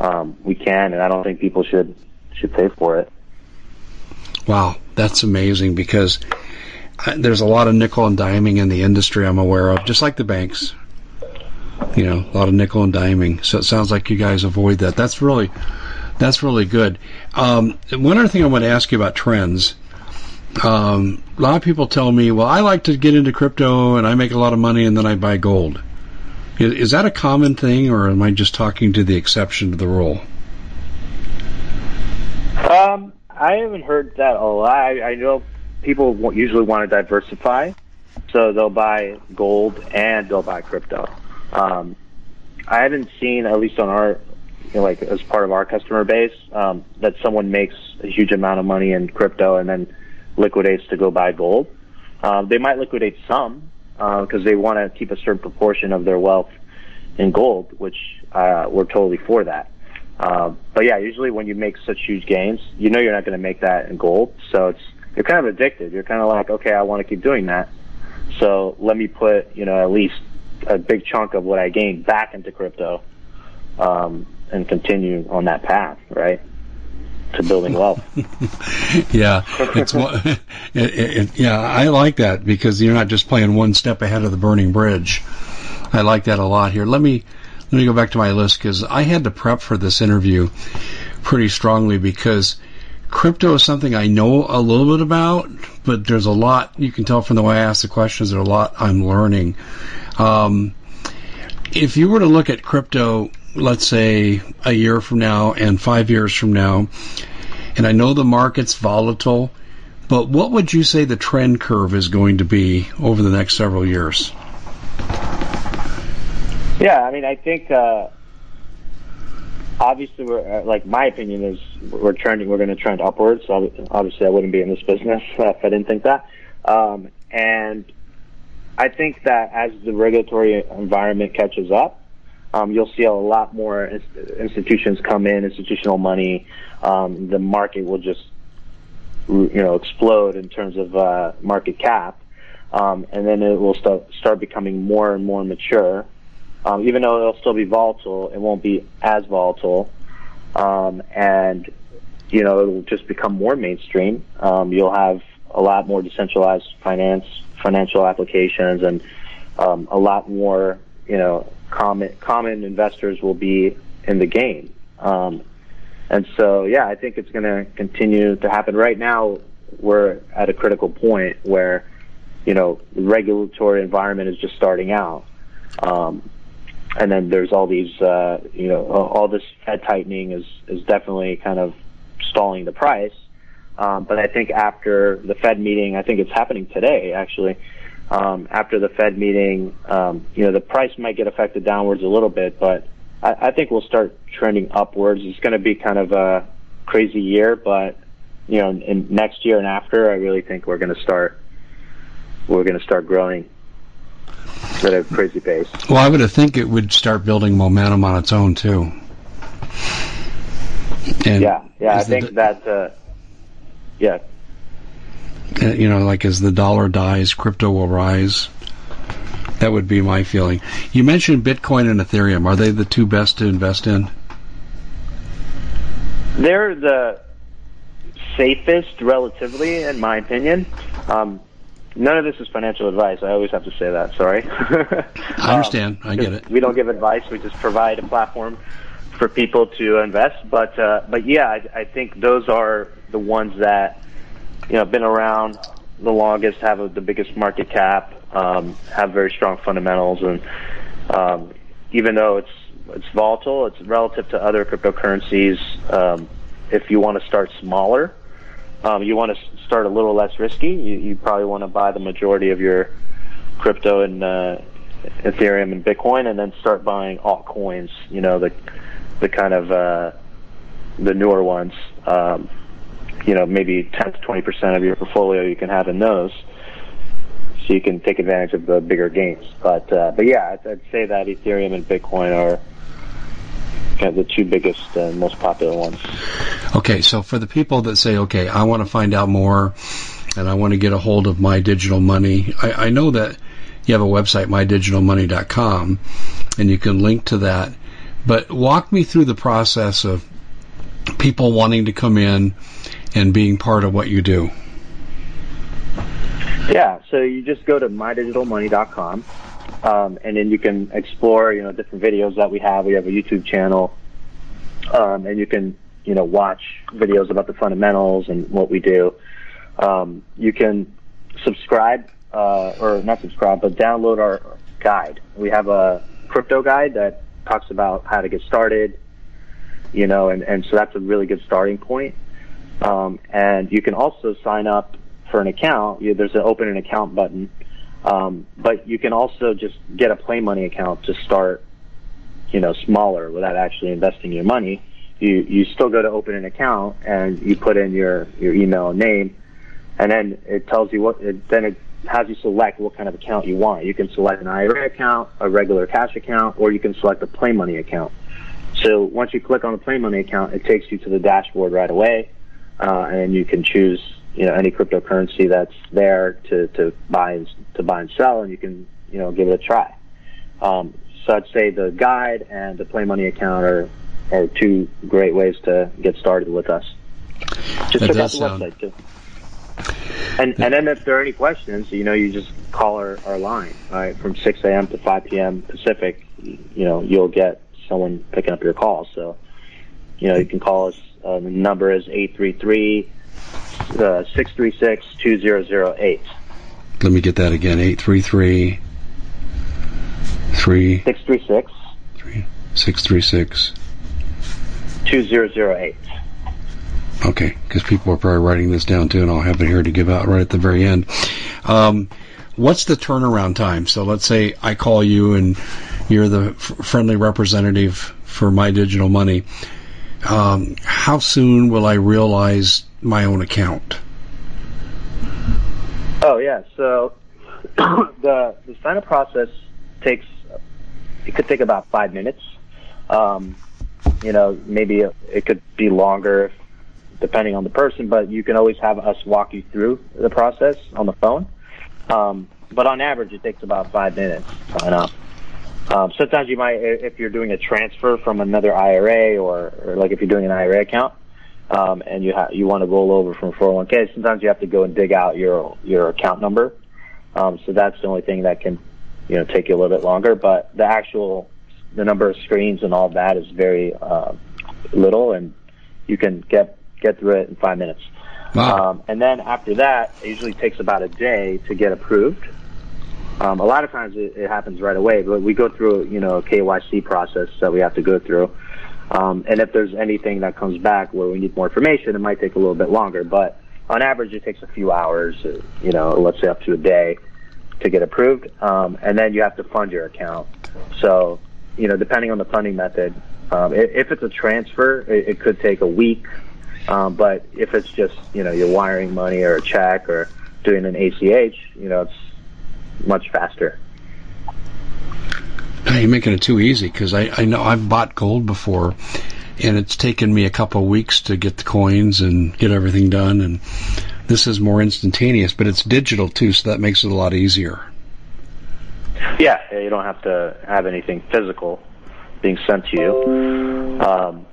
um, we can, and I don't think people should should pay for it. Wow, that's amazing because there's a lot of nickel and diming in the industry I'm aware of, just like the banks. you know, a lot of nickel and diming. So it sounds like you guys avoid that. That's really, that's really good. Um, one other thing I want to ask you about trends. Um, a lot of people tell me, well, I like to get into crypto and I make a lot of money and then I buy gold. Is, is that a common thing or am I just talking to the exception to the rule? Um, I haven't heard that a lot. I, I know people usually want to diversify, so they'll buy gold and they'll buy crypto. Um, I haven't seen, at least on our, you know, like as part of our customer base, um, that someone makes a huge amount of money in crypto and then liquidates to go buy gold. Um, they might liquidate some because uh, they want to keep a certain proportion of their wealth in gold, which uh, we're totally for that. Uh, but yeah, usually when you make such huge gains, you know you're not going to make that in gold, so it's you're kind of addicted. You're kind of like, okay, I want to keep doing that, so let me put you know at least a big chunk of what I gained back into crypto, um, and continue on that path, right? To building wealth. yeah, it's it, it, yeah. I like that because you're not just playing one step ahead of the burning bridge. I like that a lot here. Let me let me go back to my list because I had to prep for this interview pretty strongly because crypto is something I know a little bit about, but there's a lot you can tell from the way I ask the questions. There's a lot I'm learning. Um, if you were to look at crypto, let's say a year from now and five years from now, and I know the market's volatile, but what would you say the trend curve is going to be over the next several years? Yeah, I mean, I think uh, obviously, we're, uh, like my opinion is we're trending. We're going to trend upwards. So obviously, I wouldn't be in this business if I didn't think that. Um, and I think that as the regulatory environment catches up, um, you'll see a lot more institutions come in, institutional money. Um, the market will just, you know, explode in terms of uh, market cap, um, and then it will start start becoming more and more mature. Um, even though it'll still be volatile, it won't be as volatile, um, and you know it'll just become more mainstream. Um, you'll have a lot more decentralized finance, financial applications, and a lot more you know common common investors will be in the game. Um, and so, yeah, I think it's going to continue to happen. Right now, we're at a critical point where, you know, the regulatory environment is just starting out. Um, and then there's all these, uh, you know, all this Fed tightening is is definitely kind of stalling the price. Um, but I think after the Fed meeting, I think it's happening today actually. Um, after the Fed meeting, um, you know, the price might get affected downwards a little bit, but I, I think we'll start trending upwards. It's going to be kind of a crazy year, but you know, in next year and after, I really think we're going to start we're going to start growing at a crazy pace. Well, I would think it would start building momentum on its own too. And yeah, yeah, I think that. Uh, yeah. Uh, you know, like as the dollar dies, crypto will rise. That would be my feeling. You mentioned Bitcoin and Ethereum. Are they the two best to invest in? They're the safest, relatively, in my opinion. Um, None of this is financial advice. I always have to say that. Sorry. I understand. I get it. We don't give advice. We just provide a platform for people to invest. But uh, but yeah, I, I think those are the ones that you know been around the longest, have a, the biggest market cap, um, have very strong fundamentals, and um, even though it's it's volatile, it's relative to other cryptocurrencies. Um, if you want to start smaller, um, you want to start a little less risky. You, you probably want to buy the majority of your crypto in uh, Ethereum and Bitcoin, and then start buying altcoins. You know the the kind of uh, the newer ones. Um, you know, maybe 10 to 20 percent of your portfolio you can have in those, so you can take advantage of the bigger gains. But uh, but yeah, I'd, I'd say that Ethereum and Bitcoin are kind of the two biggest and uh, most popular ones. Okay, so for the people that say, okay, I want to find out more and I want to get a hold of my digital money, I, I know that you have a website, mydigitalmoney.com, and you can link to that. But walk me through the process of people wanting to come in and being part of what you do. Yeah, so you just go to mydigitalmoney.com um, and then you can explore, you know, different videos that we have. We have a YouTube channel, um, and you can, you know, watch videos about the fundamentals and what we do. Um, you can subscribe, uh, or not subscribe, but download our guide. We have a crypto guide that talks about how to get started, you know, and, and so that's a really good starting point. Um, and you can also sign up for an account. There's an open an account button, um, but you can also just get a play money account to start, you know, smaller without actually investing your money. You you still go to open an account and you put in your your email and name, and then it tells you what. It, then it has you select what kind of account you want. You can select an IRA account, a regular cash account, or you can select a play money account. So once you click on the play money account, it takes you to the dashboard right away, uh, and you can choose you know any cryptocurrency that's there to, to buy and to buy and sell, and you can you know give it a try. Um, so I'd say the guide and the play money account are are two great ways to get started with us. Just check out the sound... website too. And and then if there are any questions, you know, you just call our, our line, right, from 6 a.m. to 5 p.m. Pacific. You know, you'll get someone picking up your call. So, you know, you can call us. Uh, the number is 833 uh, 636 2008. Let me get that again 833 3 636 636 2008. Okay, because people are probably writing this down too, and I'll have it here to give out right at the very end. Um, what's the turnaround time? So let's say I call you and you're the f- friendly representative for my digital money. Um, how soon will I realize my own account? Oh yeah, so the the sign up process takes it could take about five minutes. Um, you know, maybe it could be longer depending on the person, but you can always have us walk you through the process on the phone. Um, but on average, it takes about five minutes to sign up. Um, sometimes you might, if you're doing a transfer from another IRA or, or like if you're doing an IRA account, um, and you ha- you want to roll over from 401k, sometimes you have to go and dig out your your account number. Um, so that's the only thing that can, you know, take you a little bit longer. But the actual the number of screens and all that is very uh, little, and you can get get through it in five minutes. Wow. Um, and then after that, it usually takes about a day to get approved. Um, a lot of times it, it happens right away, but we go through, you know, a KYC process that we have to go through. Um, and if there's anything that comes back where we need more information, it might take a little bit longer. But on average, it takes a few hours, you know, let's say up to a day to get approved. Um, and then you have to fund your account. So, you know, depending on the funding method, um, if it's a transfer, it, it could take a week. Um, but if it's just, you know, you're wiring money or a check or doing an ACH, you know, it's much faster. Now You're making it too easy because I, I know I've bought gold before, and it's taken me a couple of weeks to get the coins and get everything done. And this is more instantaneous, but it's digital too, so that makes it a lot easier. Yeah, you don't have to have anything physical being sent to you. Um,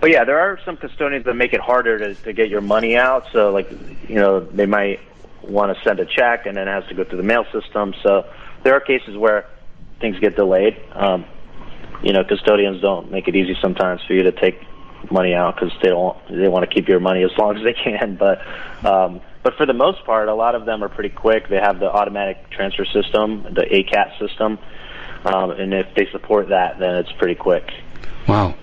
but yeah, there are some custodians that make it harder to, to get your money out. So, like, you know, they might want to send a check and then it has to go through the mail system. So, there are cases where things get delayed. Um, you know, custodians don't make it easy sometimes for you to take money out because they don't they want to keep your money as long as they can. But um, but for the most part, a lot of them are pretty quick. They have the automatic transfer system, the ACAT system, um, and if they support that, then it's pretty quick. Wow.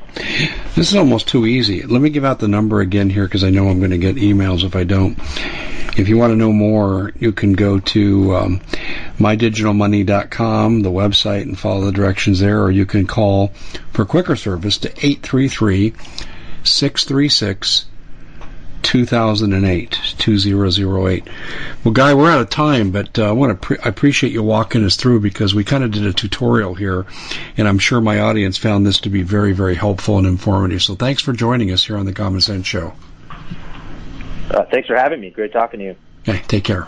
This is almost too easy. Let me give out the number again here because I know I'm going to get emails if I don't. If you want to know more, you can go to um, mydigitalmoney.com, the website, and follow the directions there, or you can call for quicker service to 833 636 2008, 2008. Well, Guy, we're out of time, but uh, I want to pre- I appreciate you walking us through because we kind of did a tutorial here, and I'm sure my audience found this to be very, very helpful and informative. So thanks for joining us here on the Common Sense Show. Uh, thanks for having me. Great talking to you. Okay, take care.